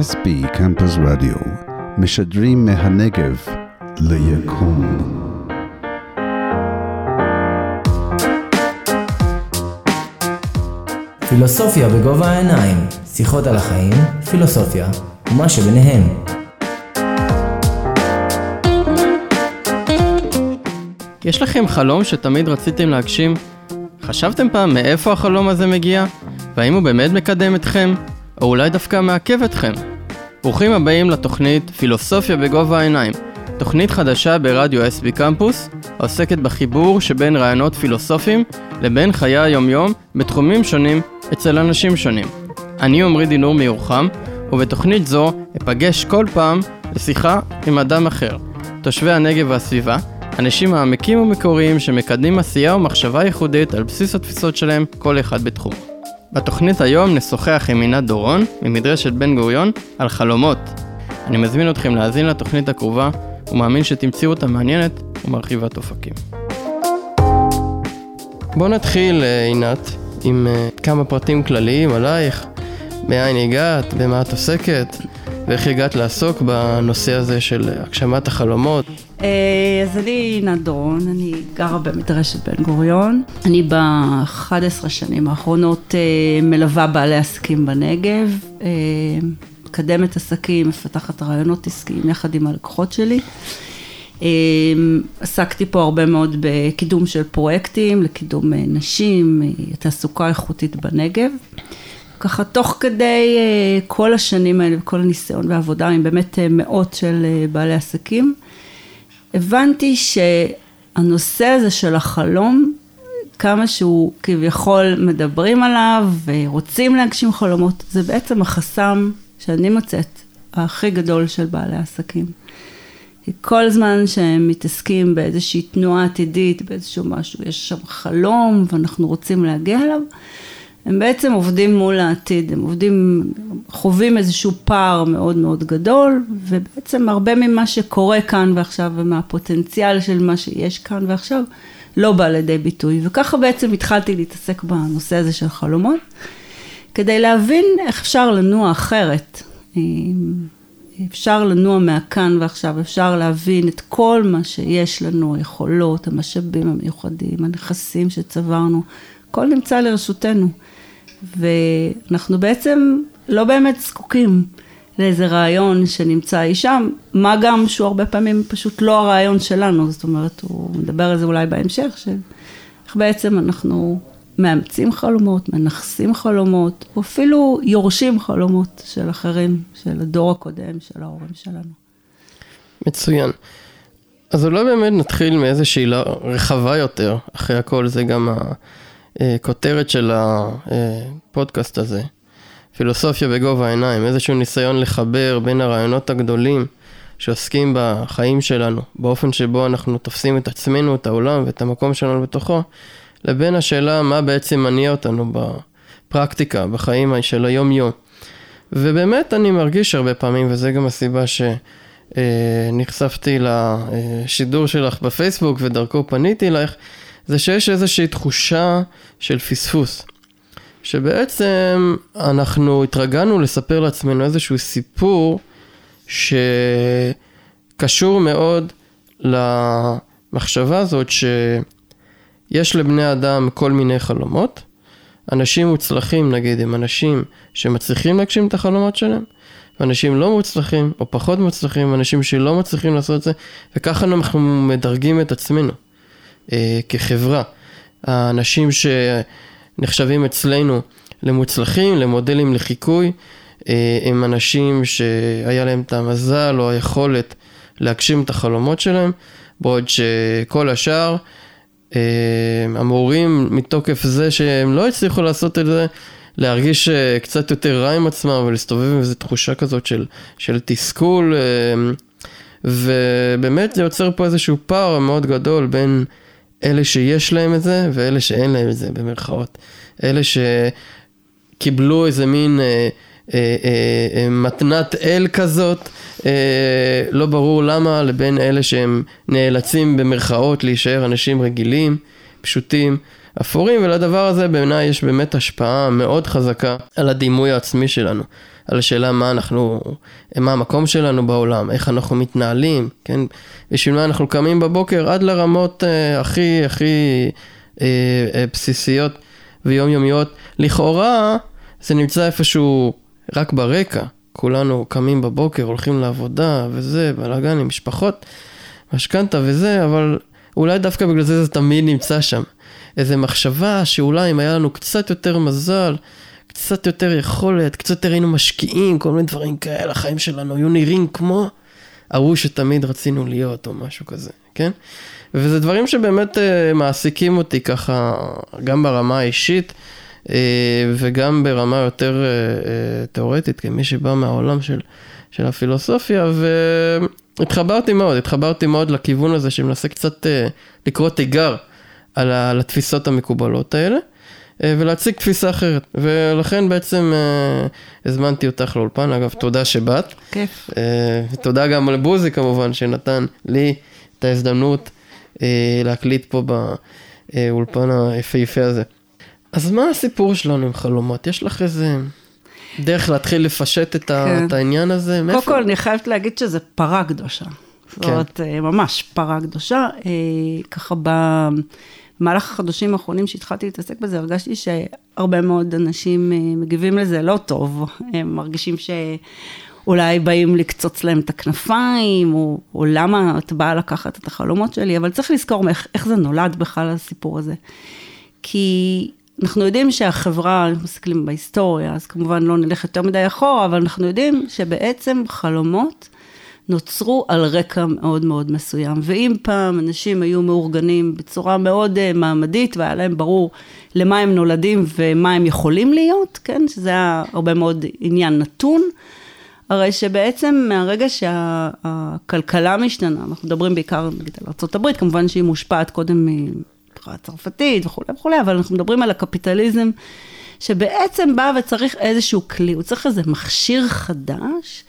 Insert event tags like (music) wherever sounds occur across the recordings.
SB קמפוס רדיו משדרים מהנגב ליקום. פילוסופיה בגובה העיניים, שיחות על החיים, פילוסופיה ומה שביניהם. יש לכם חלום שתמיד רציתם להגשים? חשבתם פעם מאיפה החלום הזה מגיע? והאם הוא באמת מקדם אתכם? או אולי דווקא מעכב אתכם? ברוכים הבאים לתוכנית פילוסופיה בגובה העיניים, תוכנית חדשה ברדיו SB קמפוס, העוסקת בחיבור שבין רעיונות פילוסופיים לבין חיי היומיום בתחומים שונים אצל אנשים שונים. אני עמרי דינור מירוחם, ובתוכנית זו אפגש כל פעם לשיחה עם אדם אחר, תושבי הנגב והסביבה, אנשים מעמיקים ומקוריים שמקדמים עשייה ומחשבה ייחודית על בסיס התפיסות שלהם, כל אחד בתחום. בתוכנית היום נשוחח עם עינת דורון, ממדרשת בן גוריון, על חלומות. אני מזמין אתכם להאזין לתוכנית הקרובה, ומאמין שתמצאו אותה מעניינת ומרחיבת אופקים. בואו נתחיל, אה, עינת, עם אה, כמה פרטים כלליים עלייך, מאין הגעת, במה את עוסקת, ואיך הגעת לעסוק בנושא הזה של הגשמת החלומות. אה, אז אני דורון, אני גרה במדרשת בן גוריון. אני ב-11 שנים האחרונות אה, מלווה בעלי עסקים בנגב, אה, מקדמת עסקים, מפתחת רעיונות עסקיים יחד עם הלקוחות שלי. עסקתי פה הרבה מאוד בקידום של פרויקטים, לקידום נשים, תעסוקה איכותית בנגב. ככה תוך כדי כל השנים האלה וכל הניסיון והעבודה עם באמת מאות של בעלי עסקים. הבנתי שהנושא הזה של החלום, כמה שהוא כביכול מדברים עליו ורוצים להגשים חלומות, זה בעצם החסם שאני מוצאת הכי גדול של בעלי עסקים. כי כל זמן שהם מתעסקים באיזושהי תנועה עתידית, באיזשהו משהו, יש שם חלום ואנחנו רוצים להגיע אליו, הם בעצם עובדים מול העתיד, הם עובדים, חווים איזשהו פער מאוד מאוד גדול, ובעצם הרבה ממה שקורה כאן ועכשיו ומהפוטנציאל של מה שיש כאן ועכשיו, לא בא לידי ביטוי. וככה בעצם התחלתי להתעסק בנושא הזה של חלומות, כדי להבין איך אפשר לנוע אחרת. אפשר לנוע מהכאן ועכשיו, אפשר להבין את כל מה שיש לנו, היכולות, המשאבים המיוחדים, הנכסים שצברנו, הכל נמצא לרשותנו. ואנחנו בעצם לא באמת זקוקים לאיזה רעיון שנמצא אי שם, מה גם שהוא הרבה פעמים פשוט לא הרעיון שלנו, זאת אומרת, הוא מדבר על זה אולי בהמשך, של איך בעצם אנחנו מאמצים חלומות, מנכסים חלומות, או אפילו יורשים חלומות של אחרים, של הדור הקודם, של ההורים שלנו. מצוין. אז אולי באמת נתחיל מאיזו שאלה רחבה יותר, אחרי הכל זה גם ה... הכותרת של הפודקאסט הזה, פילוסופיה בגובה העיניים, איזשהו ניסיון לחבר בין הרעיונות הגדולים שעוסקים בחיים שלנו, באופן שבו אנחנו תופסים את עצמנו, את העולם ואת המקום שלנו בתוכו, לבין השאלה מה בעצם מניע אותנו בפרקטיקה, בחיים של היום-יום. ובאמת אני מרגיש הרבה פעמים, וזה גם הסיבה שנחשפתי לשידור שלך בפייסבוק ודרכו פניתי אלייך, זה שיש איזושהי תחושה של פספוס. שבעצם אנחנו התרגלנו לספר לעצמנו איזשהו סיפור שקשור מאוד למחשבה הזאת שיש לבני אדם כל מיני חלומות. אנשים מוצלחים נגיד הם אנשים שמצליחים להגשים את החלומות שלהם, ואנשים לא מוצלחים או פחות מוצלחים, אנשים שלא מצליחים לעשות את זה, וככה אנחנו מדרגים את עצמנו. אה, כחברה. האנשים שנחשבים אצלנו למוצלחים, למודלים לחיקוי, אה, הם אנשים שהיה להם את המזל או היכולת להגשים את החלומות שלהם, בעוד שכל השאר אה, אמורים מתוקף זה שהם לא הצליחו לעשות את זה, להרגיש אה, קצת יותר רע עם עצמם ולהסתובב עם איזו תחושה כזאת של, של תסכול, אה, ובאמת זה יוצר פה איזשהו פער מאוד גדול בין אלה שיש להם את זה ואלה שאין להם את זה במרכאות. אלה שקיבלו איזה מין אה, אה, אה, אה, מתנת אל כזאת, אה, לא ברור למה, לבין אלה שהם נאלצים במרכאות להישאר אנשים רגילים, פשוטים, אפורים, ולדבר הזה בעיניי יש באמת השפעה מאוד חזקה על הדימוי העצמי שלנו, על השאלה מה אנחנו, מה המקום שלנו בעולם, איך אנחנו מתנהלים, כן? בשביל מה אנחנו קמים בבוקר עד לרמות אה, הכי הכי אה, אה, בסיסיות ויומיומיות. לכאורה זה נמצא איפשהו רק ברקע, כולנו קמים בבוקר, הולכים לעבודה וזה, בלאגן עם משפחות, משכנתה וזה, אבל אולי דווקא בגלל זה זה תמיד נמצא שם. איזה מחשבה שאולי אם היה לנו קצת יותר מזל, קצת יותר יכולת, קצת יותר היינו משקיעים, כל מיני דברים כאלה, החיים שלנו היו נראים כמו ההוא שתמיד רצינו להיות או משהו כזה, כן? וזה דברים שבאמת uh, מעסיקים אותי ככה, גם ברמה האישית uh, וגם ברמה יותר uh, תיאורטית, כמי שבא מהעולם של, של הפילוסופיה, והתחברתי מאוד, התחברתי מאוד לכיוון הזה שמנסה קצת לקרוא תיגר על, על התפיסות המקובלות האלה. ולהציג תפיסה אחרת, ולכן בעצם אה, הזמנתי אותך לאולפן, אגב, תודה שבאת. כיף. אה, תודה גם לבוזי כמובן, שנתן לי את ההזדמנות אה, להקליט פה באולפן היפהפה הזה. אז מה הסיפור שלנו עם חלומות? יש לך איזה דרך להתחיל לפשט את, כן. ה, את העניין הזה? קודם כל, אני חייבת להגיד שזה פרה קדושה. זאת כן. אומרת, ממש פרה קדושה. ככה במהלך החודשים האחרונים שהתחלתי להתעסק בזה, הרגשתי שהרבה מאוד אנשים מגיבים לזה לא טוב. הם מרגישים ש... אולי באים לקצוץ להם את הכנפיים, או, או למה את באה לקחת את החלומות שלי, אבל צריך לזכור איך, איך זה נולד בכלל הסיפור הזה. כי אנחנו יודעים שהחברה, אנחנו מסתכלים בהיסטוריה, אז כמובן לא נלך יותר מדי אחורה, אבל אנחנו יודעים שבעצם חלומות נוצרו על רקע מאוד מאוד מסוים. ואם פעם אנשים היו מאורגנים בצורה מאוד uh, מעמדית, והיה להם ברור למה הם נולדים ומה הם יכולים להיות, כן, שזה היה הרבה מאוד עניין נתון, הרי שבעצם מהרגע שהכלכלה משתנה, אנחנו מדברים בעיקר נגיד על ארה"ב, כמובן שהיא מושפעת קודם מבחירה הצרפתית וכולי וכולי, אבל אנחנו מדברים על הקפיטליזם, שבעצם בא וצריך איזשהו כלי, הוא צריך איזה מכשיר חדש,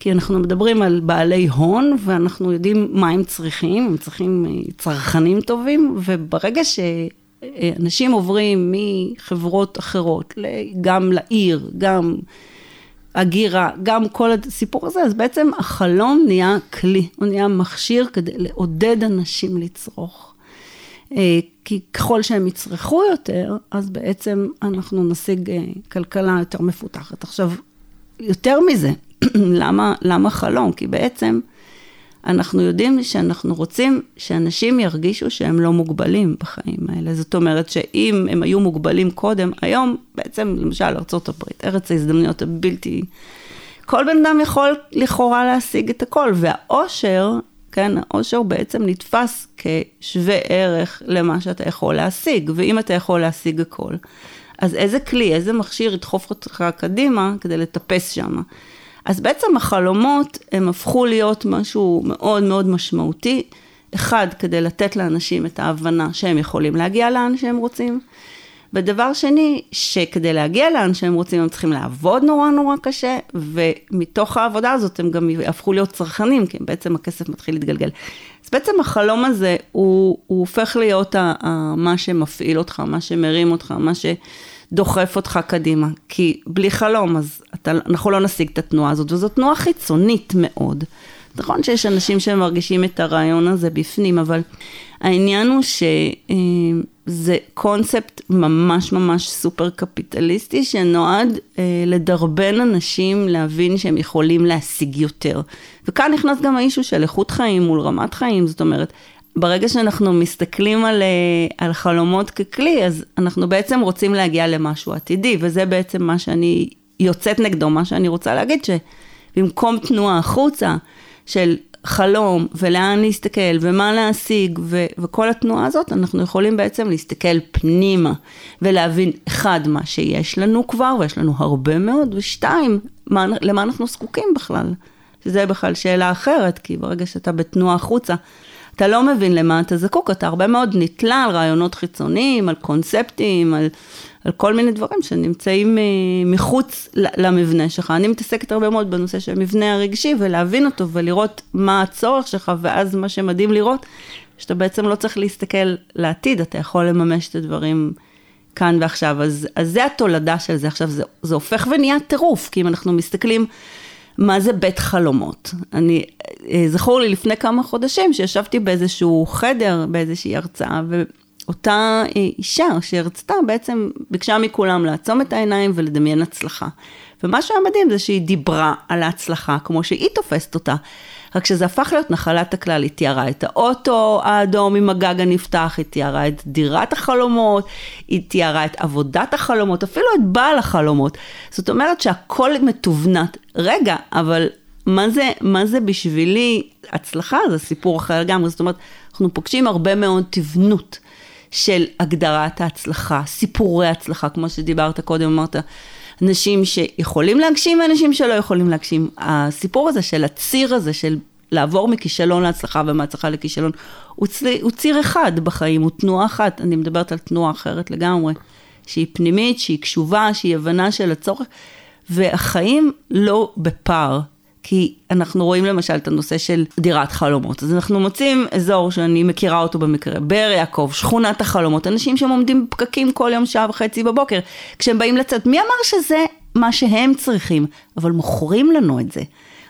כי אנחנו מדברים על בעלי הון, ואנחנו יודעים מה הם צריכים, הם צריכים אה, צרכנים טובים, וברגע שאנשים עוברים מחברות אחרות, גם לעיר, גם... הגירה, גם כל הסיפור הזה, אז בעצם החלום נהיה כלי, הוא נהיה מכשיר כדי לעודד אנשים לצרוך. אה, כי ככל שהם יצרכו יותר, אז בעצם אנחנו נשיג אה, כלכלה יותר מפותחת. עכשיו, יותר מזה, למה, למה חלום? כי בעצם אנחנו יודעים שאנחנו רוצים שאנשים ירגישו שהם לא מוגבלים בחיים האלה. זאת אומרת שאם הם היו מוגבלים קודם, היום בעצם, למשל ארה"ב, ארץ ההזדמנויות הבלתי... כל בן אדם יכול לכאורה להשיג את הכל, והאושר, כן, האושר בעצם נתפס כשווה ערך למה שאתה יכול להשיג, ואם אתה יכול להשיג הכל, אז איזה כלי, איזה מכשיר ידחוף אותך קדימה כדי לטפס שם. אז בעצם החלומות הם הפכו להיות משהו מאוד מאוד משמעותי. אחד, כדי לתת לאנשים את ההבנה שהם יכולים להגיע לאן שהם רוצים. ודבר שני, שכדי להגיע לאן שהם רוצים, הם צריכים לעבוד נורא נורא קשה, ומתוך העבודה הזאת הם גם יהפכו להיות צרכנים, כי בעצם הכסף מתחיל להתגלגל. אז בעצם החלום הזה, הוא, הוא הופך להיות ה, ה, מה שמפעיל אותך, מה שמרים אותך, מה ש... דוחף אותך קדימה. כי בלי חלום, אז אתה, אנחנו לא נשיג את התנועה הזאת, וזו תנועה חיצונית מאוד. נכון שיש אנשים שמרגישים את הרעיון הזה בפנים, אבל העניין הוא שזה קונספט ממש ממש סופר קפיטליסטי, שנועד אה, לדרבן אנשים להבין שהם יכולים להשיג יותר. וכאן נכנס גם האישו של איכות חיים מול רמת חיים, זאת אומרת, ברגע שאנחנו מסתכלים על, אה, על חלומות ככלי, אז אנחנו בעצם רוצים להגיע למשהו עתידי, וזה בעצם מה שאני יוצאת נגדו, מה שאני רוצה להגיד, שבמקום תנועה החוצה של חלום ולאן להסתכל ומה להשיג ו- וכל התנועה הזאת, אנחנו יכולים בעצם להסתכל פנימה ולהבין, אחד, מה שיש לנו כבר, ויש לנו הרבה מאוד, ושתיים, מה, למה אנחנו זקוקים בכלל. שזה בכלל שאלה אחרת, כי ברגע שאתה בתנועה החוצה, אתה לא מבין למה אתה זקוק, אתה הרבה מאוד נתלה על רעיונות חיצוניים, על קונספטים, על, על כל מיני דברים שנמצאים אה, מחוץ למבנה שלך. אני מתעסקת הרבה מאוד בנושא של המבנה הרגשי, ולהבין אותו ולראות מה הצורך שלך, ואז מה שמדהים לראות, שאתה בעצם לא צריך להסתכל לעתיד, אתה יכול לממש את הדברים כאן ועכשיו. אז, אז זה התולדה של זה. עכשיו, זה, זה הופך ונהיה טירוף, כי אם אנחנו מסתכלים מה זה בית חלומות. אני, אה, זכור לי לפני כמה חודשים שישבתי באיזשהו חדר, באיזושהי הרצאה, ואותה אישה שהרצתה בעצם ביקשה מכולם לעצום את העיניים ולדמיין הצלחה. ומה שהיה מדהים זה שהיא דיברה על ההצלחה כמו שהיא תופסת אותה. רק שזה הפך להיות נחלת הכלל, היא תיארה את האוטו האדום עם הגג הנפתח, היא תיארה את דירת החלומות, היא תיארה את עבודת החלומות, אפילו את בעל החלומות. זאת אומרת שהכל מתובנת. רגע, אבל מה זה, מה זה בשבילי הצלחה? זה סיפור אחר לגמרי. זאת אומרת, אנחנו פוגשים הרבה מאוד תבנות של הגדרת ההצלחה, סיפורי הצלחה, כמו שדיברת קודם, אמרת. אנשים שיכולים להגשים ואנשים שלא יכולים להגשים. הסיפור הזה של הציר הזה, של לעבור מכישלון להצלחה ומהצלחה לכישלון, הוא ציר, הוא ציר אחד בחיים, הוא תנועה אחת, אני מדברת על תנועה אחרת לגמרי, שהיא פנימית, שהיא קשובה, שהיא הבנה של הצורך, והחיים לא בפער. כי אנחנו רואים למשל את הנושא של דירת חלומות. אז אנחנו מוצאים אזור שאני מכירה אותו במקרה, באר יעקב, שכונת החלומות, אנשים שם עומדים בפקקים כל יום שעה וחצי בבוקר, כשהם באים לצאת. מי אמר שזה מה שהם צריכים? אבל מוכרים לנו את זה.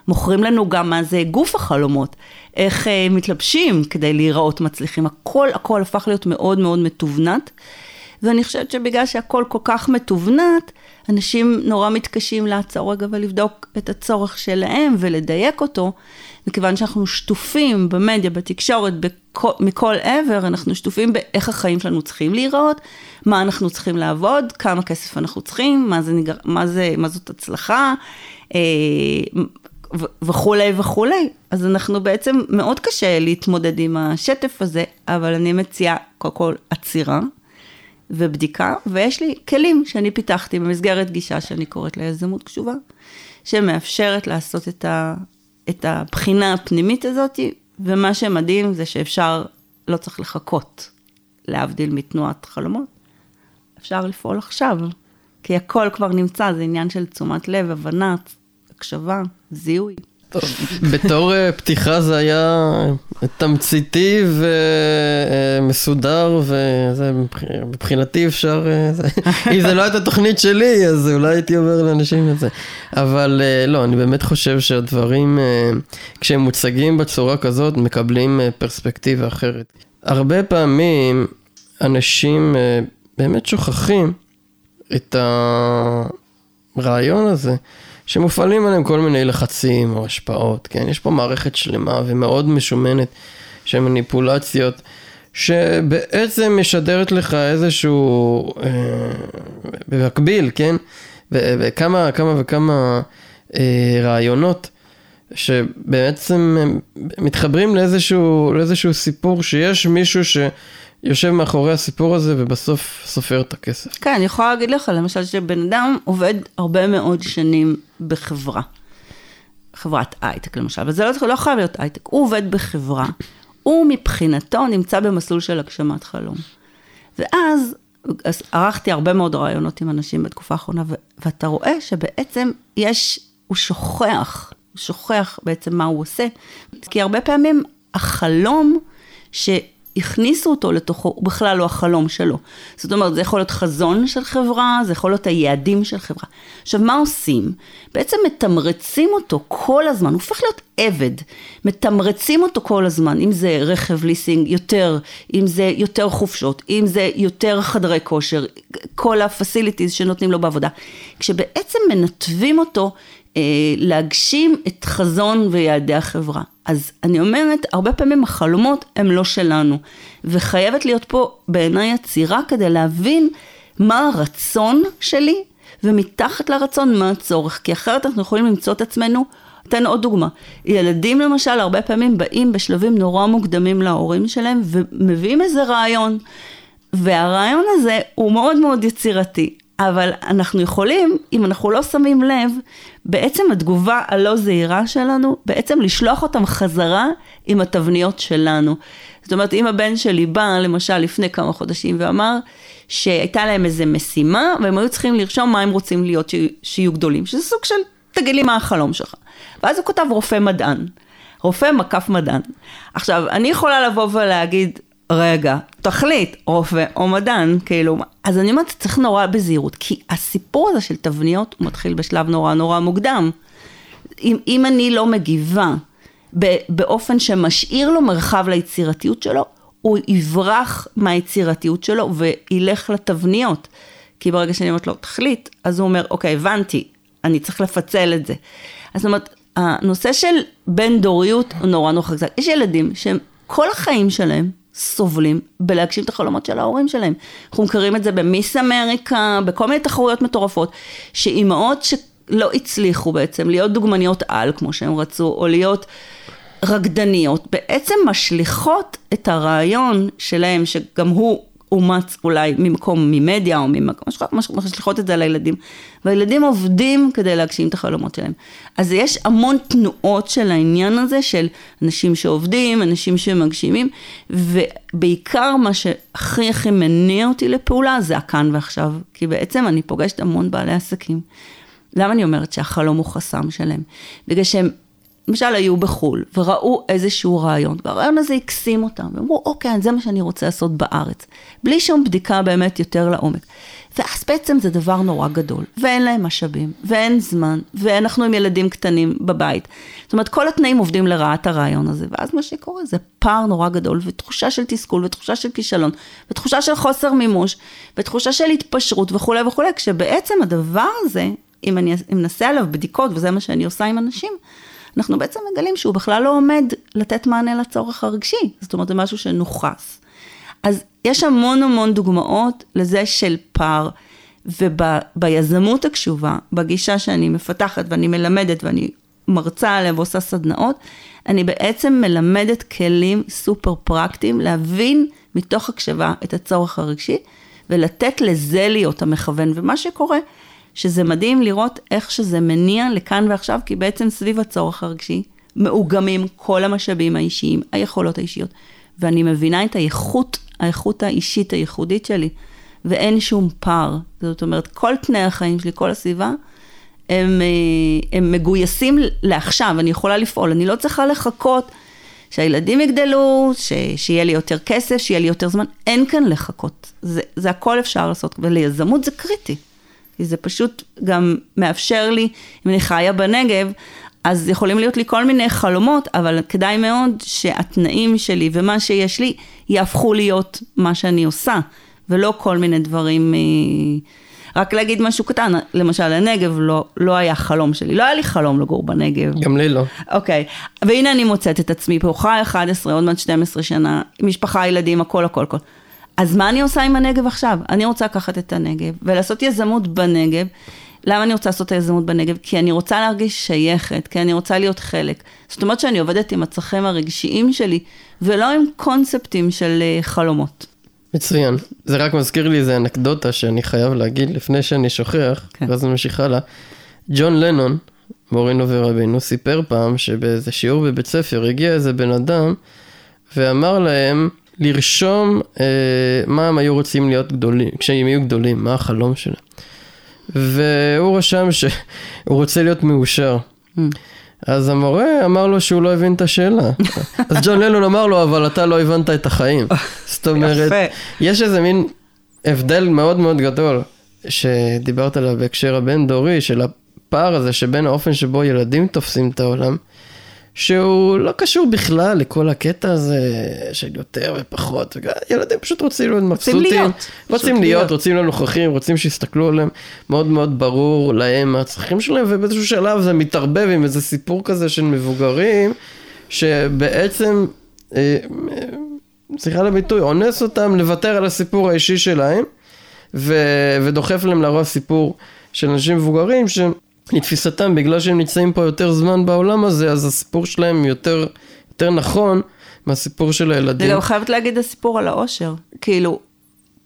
מוכרים לנו גם מה זה גוף החלומות, איך אה, מתלבשים כדי להיראות מצליחים. הכל הכל הפך להיות מאוד מאוד מתובנת. ואני חושבת שבגלל שהכל כל כך מתובנת, אנשים נורא מתקשים לעצור רגע ולבדוק את הצורך שלהם ולדייק אותו, מכיוון שאנחנו שטופים במדיה, בתקשורת, בכל, מכל עבר, אנחנו שטופים באיך החיים שלנו צריכים להיראות, מה אנחנו צריכים לעבוד, כמה כסף אנחנו צריכים, מה, זה נגר, מה, זה, מה זאת הצלחה, אה, וכולי וכולי. אז אנחנו בעצם, מאוד קשה להתמודד עם השטף הזה, אבל אני מציעה קודם כל עצירה. ובדיקה, ויש לי כלים שאני פיתחתי במסגרת גישה שאני קוראת לה יזמות קשובה, שמאפשרת לעשות את, ה, את הבחינה הפנימית הזאת, ומה שמדהים זה שאפשר, לא צריך לחכות, להבדיל מתנועת חלומות, אפשר לפעול עכשיו, כי הכל כבר נמצא, זה עניין של תשומת לב, הבנה, הקשבה, זיהוי. בתור אה, פתיחה זה היה תמציתי ומסודר, ומבחינתי אפשר, אה, (laughs) אם זה לא הייתה תוכנית שלי, אז אולי הייתי אומר לאנשים את זה. אבל אה, לא, אני באמת חושב שהדברים, כשהם מוצגים בצורה כזאת, מקבלים פרספקטיבה אחרת. הרבה פעמים אנשים באמת שוכחים את הרעיון הזה. שמופעלים עליהם כל מיני לחצים או השפעות, כן? יש פה מערכת שלמה ומאוד משומנת של מניפולציות, שבעצם משדרת לך איזשהו, אה, במקביל, כן? וכמה כמה וכמה אה, רעיונות. שבעצם מתחברים לאיזשהו, לאיזשהו סיפור שיש מישהו ש... יושב מאחורי הסיפור הזה ובסוף סופר את הכסף. כן, אני יכולה להגיד לך, למשל, שבן אדם עובד הרבה מאוד שנים בחברה. חברת הייטק למשל, וזה לא, לא חייב להיות הייטק, הוא עובד בחברה, הוא מבחינתו נמצא במסלול של הגשמת חלום. ואז אז ערכתי הרבה מאוד רעיונות עם אנשים בתקופה האחרונה, ואתה רואה שבעצם יש, הוא שוכח, הוא שוכח בעצם מה הוא עושה, כי הרבה פעמים החלום, ש... הכניסו אותו לתוכו, הוא בכלל לא החלום שלו. זאת אומרת, זה יכול להיות חזון של חברה, זה יכול להיות היעדים של חברה. עכשיו, מה עושים? בעצם מתמרצים אותו כל הזמן, הוא הופך להיות עבד. מתמרצים אותו כל הזמן, אם זה רכב ליסינג יותר, אם זה יותר חופשות, אם זה יותר חדרי כושר, כל הפסיליטיז שנותנים לו בעבודה. כשבעצם מנתבים אותו להגשים את חזון ויעדי החברה. אז אני אומרת, הרבה פעמים החלומות הם לא שלנו, וחייבת להיות פה בעיניי עצירה כדי להבין מה הרצון שלי, ומתחת לרצון מה הצורך, כי אחרת אנחנו יכולים למצוא את עצמנו, אתן עוד דוגמה, ילדים למשל הרבה פעמים באים בשלבים נורא מוקדמים להורים שלהם ומביאים איזה רעיון, והרעיון הזה הוא מאוד מאוד יצירתי, אבל אנחנו יכולים, אם אנחנו לא שמים לב, בעצם התגובה הלא זהירה שלנו, בעצם לשלוח אותם חזרה עם התבניות שלנו. זאת אומרת, אם הבן שלי בא, למשל, לפני כמה חודשים ואמר שהייתה להם איזה משימה, והם היו צריכים לרשום מה הם רוצים להיות שיהיו גדולים, שזה סוג של, תגיד לי מה החלום שלך. ואז הוא כותב רופא מדען. רופא מקף מדען. עכשיו, אני יכולה לבוא ולהגיד, רגע, תחליט, רופא או מדען, כאילו, אז אני אומרת, צריך נורא בזהירות, כי הסיפור הזה של תבניות, הוא מתחיל בשלב נורא נורא מוקדם. אם, אם אני לא מגיבה באופן שמשאיר לו מרחב ליצירתיות שלו, הוא יברח מהיצירתיות שלו וילך לתבניות. כי ברגע שאני אומרת לו, תחליט, אז הוא אומר, אוקיי, הבנתי, אני צריך לפצל את זה. אז זאת אומרת, הנושא של בין דוריות הוא נורא נורא חזק. יש ילדים שהם כל החיים שלהם סובלים בלהגשים את החלומות של ההורים שלהם. אנחנו מכירים את זה במיס אמריקה, בכל מיני תחרויות מטורפות, שאימהות שלא הצליחו בעצם להיות דוגמניות על כמו שהם רצו, או להיות רקדניות, בעצם משליכות את הרעיון שלהם, שגם הוא אומץ אולי ממקום, ממדיה או ממקום, משליכות את זה על הילדים. והילדים עובדים כדי להגשים את החלומות שלהם. אז יש המון תנועות של העניין הזה, של אנשים שעובדים, אנשים שמגשימים, ובעיקר מה שהכי הכי מניע אותי לפעולה זה הכאן ועכשיו. כי בעצם אני פוגשת המון בעלי עסקים. למה אני אומרת שהחלום הוא חסם שלהם? בגלל שהם למשל היו בחו"ל וראו איזשהו רעיון, והרעיון הזה הקסים אותם, ואמרו, אוקיי, זה מה שאני רוצה לעשות בארץ, בלי שום בדיקה באמת יותר לעומק. ואז בעצם זה דבר נורא גדול, ואין להם משאבים, ואין זמן, ואנחנו עם ילדים קטנים בבית. זאת אומרת, כל התנאים עובדים לרעת הרעיון הזה, ואז מה שקורה זה פער נורא גדול, ותחושה של תסכול, ותחושה של כישלון, ותחושה של חוסר מימוש, ותחושה של התפשרות וכולי וכולי, כשבעצם הדבר הזה, אם אני אנסה עליו בדיקות, וזה מה שאני עושה עם אנשים, אנחנו בעצם מגלים שהוא בכלל לא עומד לתת מענה לצורך הרגשי, זאת אומרת זה משהו שנוכס. אז יש המון המון דוגמאות לזה של פער, וביזמות הקשובה, בגישה שאני מפתחת ואני מלמדת ואני מרצה עליה ועושה סדנאות, אני בעצם מלמדת כלים סופר פרקטיים להבין מתוך הקשבה את הצורך הרגשי ולתת לזה להיות המכוון. ומה שקורה שזה מדהים לראות איך שזה מניע לכאן ועכשיו, כי בעצם סביב הצורך הרגשי מאוגמים כל המשאבים האישיים, היכולות האישיות, ואני מבינה את האיכות, האיכות האישית הייחודית שלי, ואין שום פער. זאת אומרת, כל תנאי החיים שלי, כל הסביבה, הם, אה, הם מגויסים לעכשיו, אני יכולה לפעול, אני לא צריכה לחכות שהילדים יגדלו, ש, שיהיה לי יותר כסף, שיהיה לי יותר זמן, אין כאן לחכות. זה, זה הכל אפשר לעשות, וליזמות זה קריטי. כי זה פשוט גם מאפשר לי, אם אני חיה בנגב, אז יכולים להיות לי כל מיני חלומות, אבל כדאי מאוד שהתנאים שלי ומה שיש לי יהפכו להיות מה שאני עושה, ולא כל מיני דברים... אה, רק להגיד משהו קטן, למשל הנגב לא, לא היה חלום שלי, לא היה לי חלום לגור בנגב. גם לי לא. אוקיי, okay. והנה אני מוצאת את עצמי פה, חי 11, עוד מעט 12 שנה, משפחה, ילדים, הכל, הכל, הכל. אז מה אני עושה עם הנגב עכשיו? אני רוצה לקחת את הנגב ולעשות יזמות בנגב. למה אני רוצה לעשות את היזמות בנגב? כי אני רוצה להרגיש שייכת, כי אני רוצה להיות חלק. זאת אומרת שאני עובדת עם הצרכים הרגשיים שלי, ולא עם קונספטים של אה, חלומות. מצוין. זה רק מזכיר לי איזה אנקדוטה שאני חייב להגיד לפני שאני שוכח, כן. ואז אני ממשיך הלאה. ג'ון לנון, מורינו ורבינו, סיפר פעם שבאיזה שיעור בבית ספר הגיע איזה בן אדם ואמר להם, לרשום אה, מה הם היו רוצים להיות גדולים, כשהם יהיו גדולים, מה החלום שלהם. והוא רשם שהוא רוצה להיות מאושר. Mm. אז המורה אמר לו שהוא לא הבין את השאלה. אז ג'ון לנון אמר לו, אבל אתה לא הבנת את החיים. (laughs) זאת אומרת, יש איזה מין הבדל מאוד מאוד גדול, שדיברת עליו בהקשר הבין-דורי, של הפער הזה שבין האופן שבו ילדים תופסים את העולם, שהוא לא קשור בכלל לכל הקטע הזה של יותר ופחות. ילדים פשוט רוצים להיות מבסוטים. רוצים להיות. רוצים להיות, רוצים להיות נוכחים, רוצים שיסתכלו עליהם. מאוד מאוד ברור להם מה הצרכים שלהם, ובאיזשהו שלב זה מתערבב עם איזה סיפור כזה של מבוגרים, שבעצם, אה, סליחה על הביטוי, אונס אותם לוותר על הסיפור האישי שלהם, ו- ודוחף להם לרוב סיפור של אנשים מבוגרים, שהם... לתפיסתם, בגלל שהם נמצאים פה יותר זמן בעולם הזה, אז הסיפור שלהם יותר, יותר נכון מהסיפור של הילדים. אני גם חייבת להגיד הסיפור על העושר. כאילו,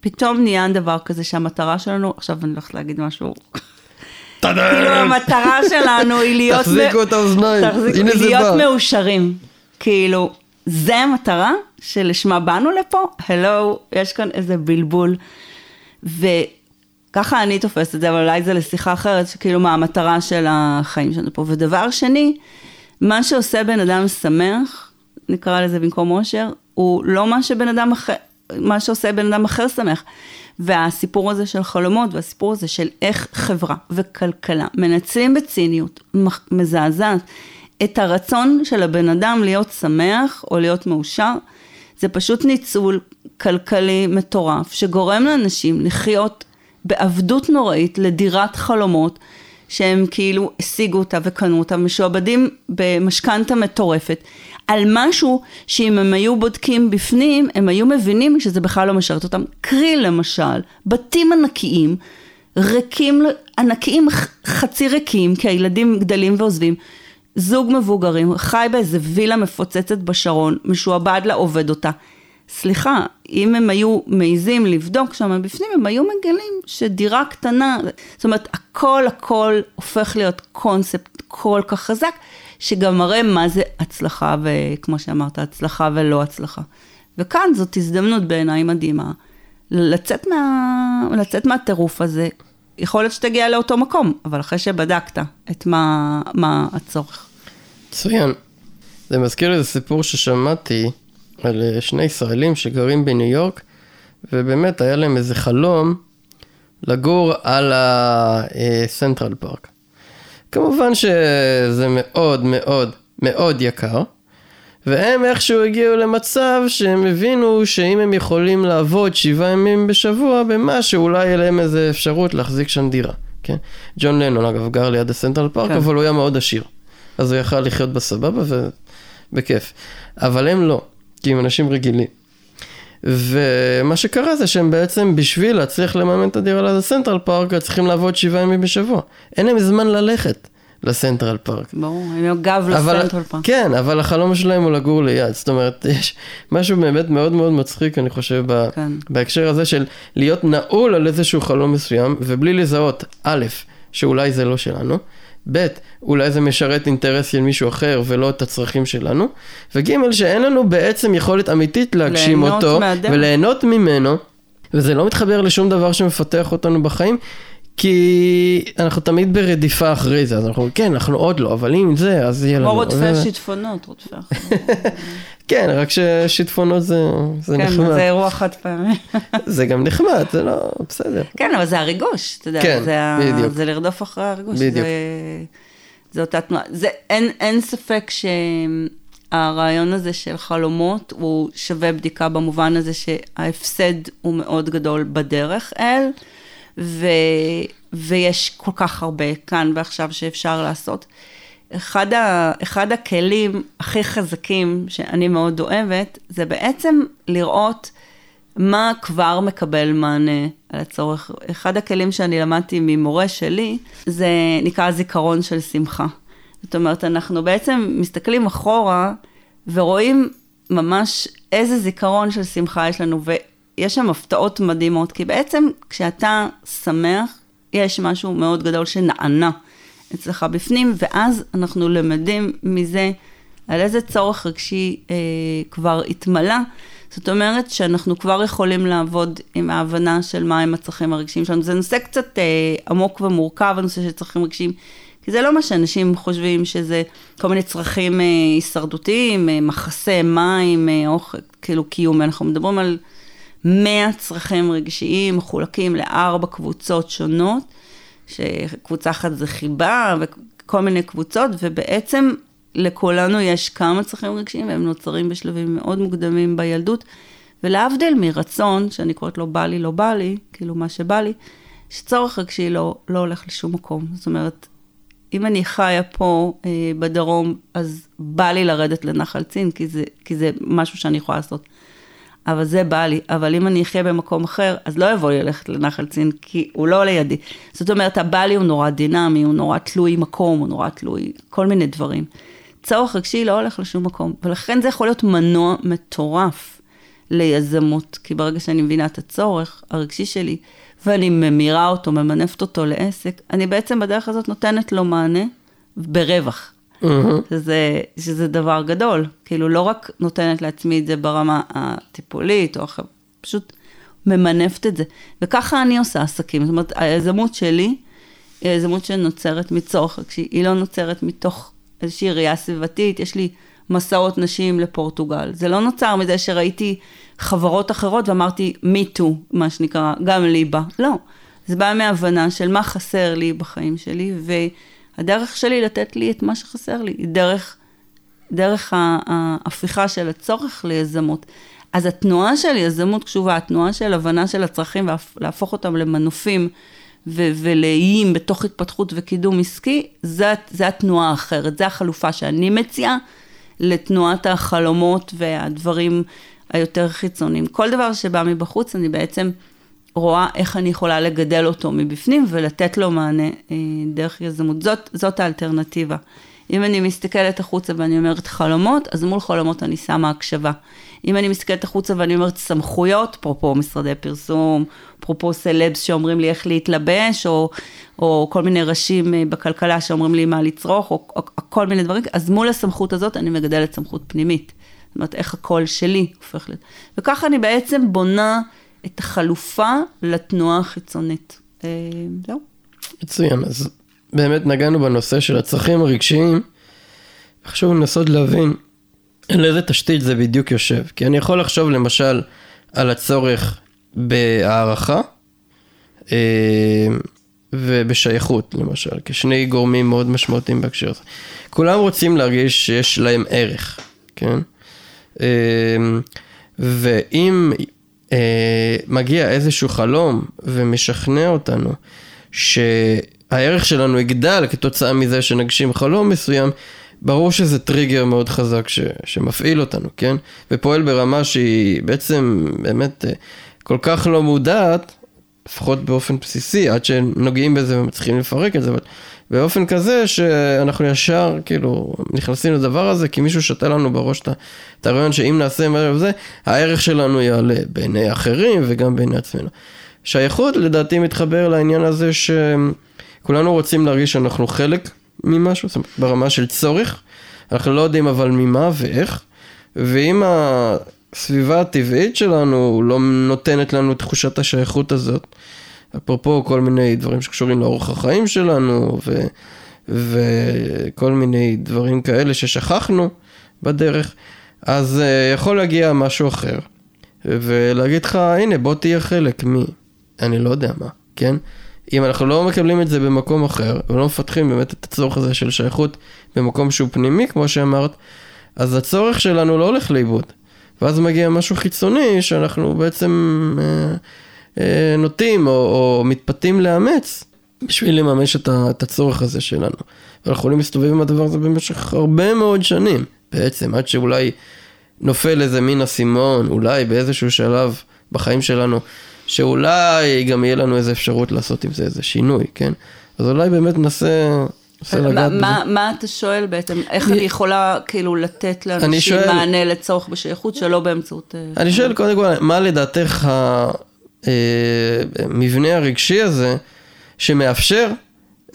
פתאום נהיה דבר כזה שהמטרה שלנו, עכשיו אני הולכת להגיד משהו. כאילו המטרה שלנו היא להיות... תחזיקו את האוזניים, הנה זה בא. להיות מאושרים. כאילו, זה המטרה שלשמה באנו לפה? הלו, יש כאן איזה בלבול. ו... ככה אני תופסת את זה, אבל אולי זה לשיחה אחרת, שכאילו מה המטרה של החיים שלנו פה. ודבר שני, מה שעושה בן אדם שמח, נקרא לזה במקום אושר, הוא לא מה שבן אדם אחר, מה שעושה בן אדם אחר שמח. והסיפור הזה של חלומות והסיפור הזה של איך חברה וכלכלה מנצלים בציניות מזעזעת את הרצון של הבן אדם להיות שמח או להיות מאושר, זה פשוט ניצול כלכלי מטורף שגורם לאנשים לחיות בעבדות נוראית לדירת חלומות שהם כאילו השיגו אותה וקנו אותה, משועבדים במשכנתה מטורפת, על משהו שאם הם היו בודקים בפנים, הם היו מבינים שזה בכלל לא משרת אותם. קרי למשל, בתים ענקיים, ריקים, ענקיים חצי ריקים, כי הילדים גדלים ועוזבים, זוג מבוגרים, חי באיזה וילה מפוצצת בשרון, משועבד לעובד אותה. סליחה, אם הם היו מעיזים לבדוק שם בפנים, הם היו מגלים שדירה קטנה, זאת אומרת, הכל הכל הופך להיות קונספט כל כך חזק, שגם מראה מה זה הצלחה, וכמו שאמרת, הצלחה ולא הצלחה. וכאן זאת הזדמנות בעיניי מדהימה, לצאת, מה, לצאת מהטירוף הזה. יכול להיות שתגיע לאותו מקום, אבל אחרי שבדקת את מה, מה הצורך. מצוין. זה מזכיר איזה סיפור ששמעתי על אה, שני ישראלים שגרים בניו יורק, ובאמת היה להם איזה חלום לגור על הסנטרל פארק. כמובן שזה מאוד מאוד מאוד יקר, והם איכשהו הגיעו למצב שהם הבינו שאם הם יכולים לעבוד שבעה ימים בשבוע במה שאולי יהיה להם איזה אפשרות להחזיק שם דירה, כן? ג'ון לנון אגב גר ליד הסנטרל פארק, כן. אבל הוא היה מאוד עשיר. אז הוא יכל לחיות בסבבה ובכיף. אבל הם לא, כי הם אנשים רגילים. ומה שקרה זה שהם בעצם בשביל להצליח לממן את הדירה ליד הסנטרל פארק, צריכים לעבוד שבעה ימים בשבוע. אין להם זמן ללכת. לסנטרל פארק. ברור, הם גב לסנטרל פארק. כן, אבל החלום שלהם הוא לגור ליד. זאת אומרת, (laughs) יש משהו באמת מאוד מאוד מצחיק, אני חושב, כן. בהקשר הזה של להיות נעול על איזשהו חלום מסוים, ובלי לזהות, א', שאולי זה לא שלנו, ב', אולי זה משרת אינטרס של מישהו אחר ולא את הצרכים שלנו, וג', שאין לנו בעצם יכולת אמיתית להגשים אותו, מהדרך. וליהנות ממנו, וזה לא מתחבר לשום דבר שמפתח אותנו בחיים, כי אנחנו תמיד ברדיפה אחרי זה, אז אנחנו, כן, אנחנו עוד לא, אבל אם זה, אז יהיה לנו. כמו רודפי שיטפונות, רודפי (laughs) כן, רק ששיטפונות זה, זה כן, נחמד. כן, זה אירוע חד פעמי. (laughs) זה גם נחמד, זה לא, בסדר. כן, אבל זה הריגוש, אתה יודע. כן, זה בדיוק. זה לרדוף אחרי הריגוש. בדיוק. זה, זה אותה תנועה. זה, אין, אין ספק שהרעיון הזה של חלומות הוא שווה בדיקה במובן הזה שההפסד הוא מאוד גדול בדרך אל. ו, ויש כל כך הרבה כאן ועכשיו שאפשר לעשות. אחד, ה, אחד הכלים הכי חזקים שאני מאוד אוהבת, זה בעצם לראות מה כבר מקבל מענה על הצורך. אחד הכלים שאני למדתי ממורה שלי, זה נקרא זיכרון של שמחה. זאת אומרת, אנחנו בעצם מסתכלים אחורה ורואים ממש איזה זיכרון של שמחה יש לנו, יש שם הפתעות מדהימות, כי בעצם כשאתה שמח, יש משהו מאוד גדול שנענה אצלך בפנים, ואז אנחנו למדים מזה על איזה צורך רגשי אה, כבר התמלא. זאת אומרת שאנחנו כבר יכולים לעבוד עם ההבנה של מהם הצרכים הרגשיים שלנו. זה נושא קצת אה, עמוק ומורכב, הנושא של צרכים רגשיים, כי זה לא מה שאנשים חושבים שזה כל מיני צרכים אה, הישרדותיים, אה, מחסה, מים, אה, אוכל, כאילו קיום, אנחנו מדברים על... 100 צרכים רגשיים מחולקים לארבע קבוצות שונות, שקבוצה אחת זה חיבה וכל מיני קבוצות, ובעצם לכולנו יש כמה צרכים רגשיים והם נוצרים בשלבים מאוד מוקדמים בילדות, ולהבדיל מרצון, שאני קוראת לו בא לי, לא בא לי, כאילו מה שבא לי, שצורך רגשי לא, לא הולך לשום מקום. זאת אומרת, אם אני חיה פה אה, בדרום, אז בא לי לרדת לנחל צין, כי זה, כי זה משהו שאני יכולה לעשות. אבל זה בא לי, אבל אם אני אחיה במקום אחר, אז לא יבוא לי ללכת לנחל צין, כי הוא לא לידי. זאת אומרת, הבא לי הוא נורא דינמי, הוא נורא תלוי מקום, הוא נורא תלוי כל מיני דברים. צורך רגשי לא הולך לשום מקום, ולכן זה יכול להיות מנוע מטורף ליזמות, כי ברגע שאני מבינה את הצורך הרגשי שלי, ואני ממירה אותו, ממנפת אותו לעסק, אני בעצם בדרך הזאת נותנת לו מענה ברווח. Mm-hmm. שזה, שזה דבר גדול. כאילו, לא רק נותנת לעצמי את זה ברמה הטיפולית, או אחר, פשוט ממנפת את זה. וככה אני עושה עסקים. זאת אומרת, היזמות שלי היא היזמות שנוצרת מצורך, כשהיא לא נוצרת מתוך איזושהי ראייה סביבתית, יש לי מסעות נשים לפורטוגל. זה לא נוצר מזה שראיתי חברות אחרות ואמרתי, me too, מה שנקרא, גם לי בא. לא. זה בא מהבנה של מה חסר לי בחיים שלי, והדרך שלי לתת לי את מה שחסר לי, היא דרך, דרך ההפיכה של הצורך ליזמות. אז התנועה של יזמות קשובה, התנועה של הבנה של הצרכים ולהפוך אותם למנופים ו- ולאיים בתוך התפתחות וקידום עסקי, זה, זה התנועה האחרת, זה החלופה שאני מציעה לתנועת החלומות והדברים היותר חיצוניים. כל דבר שבא מבחוץ, אני בעצם רואה איך אני יכולה לגדל אותו מבפנים ולתת לו מענה אה, דרך יזמות. זאת, זאת האלטרנטיבה. אם אני מסתכלת החוצה ואני אומרת חלומות, אז מול חלומות אני שמה הקשבה. אם אני מסתכלת החוצה ואני אומרת סמכויות, אפרופו משרדי פרסום, אפרופו סלבס שאומרים לי איך להתלבש, או, או כל מיני ראשים אה, בכלכלה שאומרים לי מה לצרוך, או, או, או כל מיני דברים, אז מול הסמכות הזאת אני מגדלת סמכות פנימית. זאת אומרת, איך הקול שלי הופך להיות. וככה אני בעצם בונה את החלופה לתנועה החיצונית. אה, זהו. מצוין, אז באמת נגענו בנושא של הצרכים הרגשיים. חשוב לנסות להבין על איזה תשתית זה בדיוק יושב. כי אני יכול לחשוב למשל על הצורך בהערכה אה, ובשייכות למשל, כשני גורמים מאוד משמעותיים בהקשר הזה. כולם רוצים להרגיש שיש להם ערך, כן? אה, ואם אה, מגיע איזשהו חלום ומשכנע אותנו שהערך שלנו יגדל כתוצאה מזה שנגשים חלום מסוים, ברור שזה טריגר מאוד חזק ש, שמפעיל אותנו, כן? ופועל ברמה שהיא בעצם באמת אה, כל כך לא מודעת, לפחות באופן בסיסי, עד שנוגעים בזה ומצליחים לפרק את זה, אבל באופן כזה שאנחנו ישר כאילו נכנסים לדבר הזה, כי מישהו שתה לנו בראש את הרעיון שאם נעשה מה זה, הערך שלנו יעלה בעיני אחרים וגם בעיני עצמנו. שייכות לדעתי מתחבר לעניין הזה שכולנו רוצים להרגיש שאנחנו חלק ממשהו, זאת אומרת, ברמה של צורך, אנחנו לא יודעים אבל ממה ואיך, ואם הסביבה הטבעית שלנו לא נותנת לנו את תחושת השייכות הזאת, אפרופו כל מיני דברים שקשורים לאורח החיים שלנו, ו, וכל מיני דברים כאלה ששכחנו בדרך, אז uh, יכול להגיע משהו אחר, ולהגיד לך, הנה בוא תהיה חלק מ... אני לא יודע מה, כן? אם אנחנו לא מקבלים את זה במקום אחר, ולא מפתחים באמת את הצורך הזה של שייכות במקום שהוא פנימי, כמו שאמרת, אז הצורך שלנו לא הולך לאיבוד. ואז מגיע משהו חיצוני שאנחנו בעצם אה, אה, נוטים או, או מתפתים לאמץ בשביל לממש את, ה, את הצורך הזה שלנו. ואנחנו יכולים להסתובב עם הדבר הזה במשך הרבה מאוד שנים, בעצם, עד שאולי נופל איזה מין אסימון, אולי באיזשהו שלב בחיים שלנו. שאולי גם יהיה לנו איזה אפשרות לעשות עם זה איזה שינוי, כן? אז אולי באמת ננסה... מה, מה, מה אתה שואל בעצם? איך אני יכולה כאילו לתת לאנשים שואל, מענה לצורך בשייכות שלא באמצעות... אה, אני שואל קודם כל, מה לדעתך המבנה אה, הרגשי הזה שמאפשר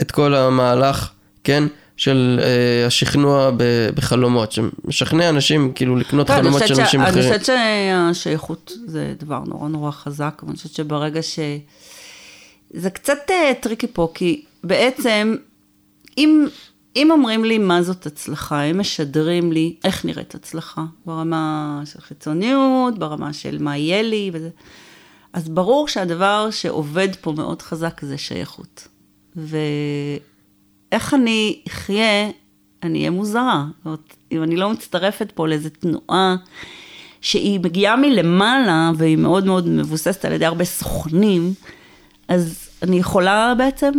את כל המהלך, כן? של uh, השכנוע בחלומות, שמשכנע אנשים כאילו לקנות כן, חלומות של אנשים אחרים. אני חושבת שהשייכות זה דבר נורא נורא חזק, ואני חושבת שברגע ש... זה קצת אה, tricky פה, כי בעצם, אם, אם אומרים לי מה זאת הצלחה, הם משדרים לי איך נראית הצלחה, ברמה של חיצוניות, ברמה של מה יהיה לי, וזה, אז ברור שהדבר שעובד פה מאוד חזק זה שייכות. ו... איך אני אחיה, אני אהיה מוזרה. זאת אומרת, אם אני לא מצטרפת פה לאיזו תנועה שהיא מגיעה מלמעלה והיא מאוד מאוד מבוססת על ידי הרבה סוכנים, אז אני יכולה בעצם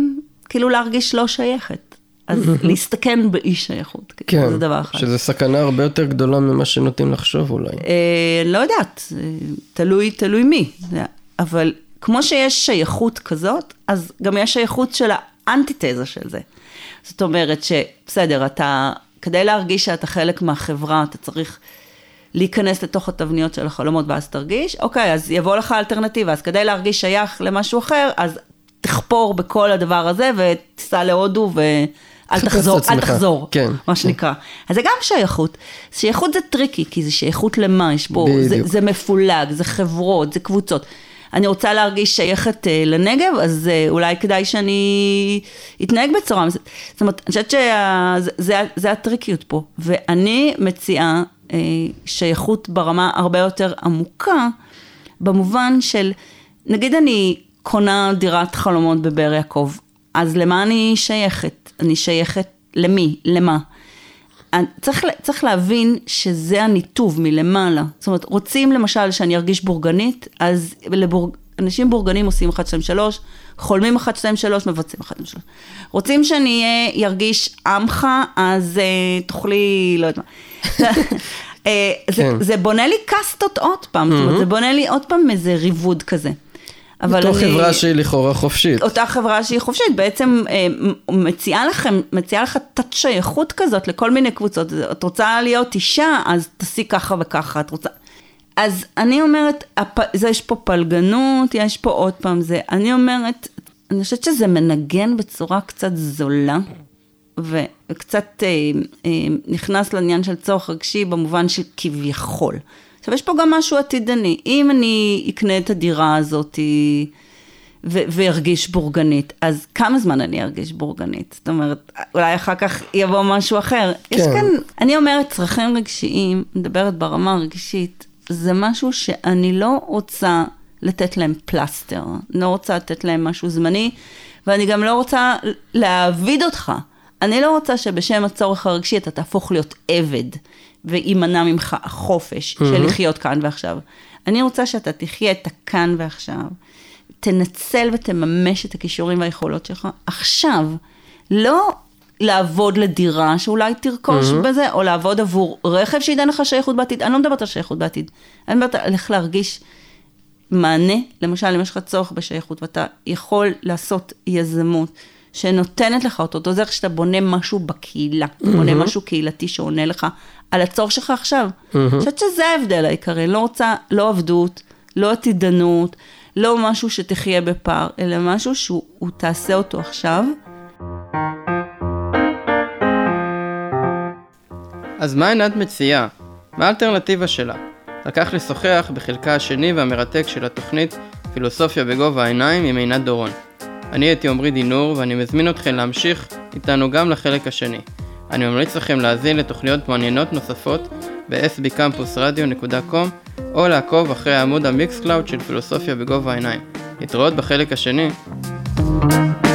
כאילו להרגיש לא שייכת. אז (laughs) להסתכן באי שייכות, כן, זה דבר אחד. שזה סכנה הרבה יותר גדולה ממה שנוטים לחשוב אולי. אה, לא יודעת, תלוי, תלוי מי, אבל כמו שיש שייכות כזאת, אז גם יש שייכות של האנטיתזה של זה. זאת אומרת שבסדר, אתה, כדי להרגיש שאתה חלק מהחברה, אתה צריך להיכנס לתוך התבניות של החלומות ואז תרגיש, אוקיי, אז יבוא לך אלטרנטיבה, אז כדי להרגיש שייך למשהו אחר, אז תחפור בכל הדבר הזה ותיסע להודו ו... אל תחזור, אל תחזור, כן, מה שנקרא. אז זה גם שייכות. שייכות זה tricky, כי זה שייכות למה, יש פה, זה, זה מפולג, זה חברות, זה קבוצות. אני רוצה להרגיש שייכת אה, לנגב, אז אה, אולי כדאי שאני אתנהג בצורה מסוימת. זאת אומרת, אני חושבת שזה הטריקיות פה. ואני מציעה אה, שייכות ברמה הרבה יותר עמוקה, במובן של, נגיד אני קונה דירת חלומות בבאר יעקב, אז למה אני שייכת? אני שייכת למי? למה? צריך, צריך להבין שזה הניתוב מלמעלה. זאת אומרת, רוצים למשל שאני ארגיש בורגנית, אז לבורג... אנשים בורגנים עושים 1, 2, 3, חולמים 1, 2, 3, מבצעים 1, 2, 3. רוצים שאני ארגיש עמך, אז uh, תוכלי, לא יודעת מה. uh, (laughs) זה, כן. זה בונה לי קאסטות עוד פעם, mm-hmm. זאת אומרת, זה בונה לי עוד פעם איזה ריבוד כזה. אבל אותו אני... חברה שהיא לכאורה חופשית. אותה חברה שהיא חופשית, בעצם אה, מציעה לכם, מציעה לך תת שייכות כזאת לכל מיני קבוצות. את רוצה להיות אישה, אז תעשי ככה וככה, את רוצה... אז אני אומרת, הפ... זה יש פה פלגנות, יש פה עוד פעם זה. אני אומרת, אני חושבת שזה מנגן בצורה קצת זולה, וקצת אה, אה, נכנס לעניין של צורך רגשי במובן של כביכול. עכשיו, יש פה גם משהו עתידני. אם אני אקנה את הדירה הזאת וארגיש בורגנית, אז כמה זמן אני ארגיש בורגנית? זאת אומרת, אולי אחר כך יבוא משהו אחר. כן. יש כאן, אני אומרת, צרכים רגשיים, מדברת ברמה הרגשית, זה משהו שאני לא רוצה לתת להם פלסטר, לא רוצה לתת להם משהו זמני, ואני גם לא רוצה להעביד אותך. אני לא רוצה שבשם הצורך הרגשי אתה תהפוך להיות עבד. ויימנע ממך החופש mm-hmm. של לחיות כאן ועכשיו. אני רוצה שאתה תחיה את הכאן ועכשיו, תנצל ותממש את הכישורים והיכולות שלך עכשיו, לא לעבוד לדירה שאולי תרכוש mm-hmm. בזה, או לעבוד עבור רכב שייתן לך שייכות בעתיד, אני לא מדברת על שייכות בעתיד, אני מדברת על איך להרגיש מענה, למשל אם יש לך צורך בשייכות ואתה יכול לעשות יזמות. שנותנת לך אותו, זה איך שאתה בונה משהו בקהילה, אתה בונה משהו קהילתי שעונה לך על הצורך שלך עכשיו. אני חושבת שזה ההבדל העיקרי, לא רוצה, לא עבדות, לא עתידנות, לא משהו שתחיה בפער, אלא משהו שהוא תעשה אותו עכשיו. אז מה עינת מציעה? מה האלטרנטיבה שלה? על כך נשוחח בחלקה השני והמרתק של התוכנית פילוסופיה בגובה העיניים עם עינת דורון. אני הייתי עמרי דינור ואני מזמין אתכם להמשיך איתנו גם לחלק השני. אני ממליץ לכם להאזין לתוכניות מעניינות נוספות ב-sbcampusradio.com או לעקוב אחרי עמוד ה Mixcloud של פילוסופיה בגובה העיניים. להתראות בחלק השני. thank you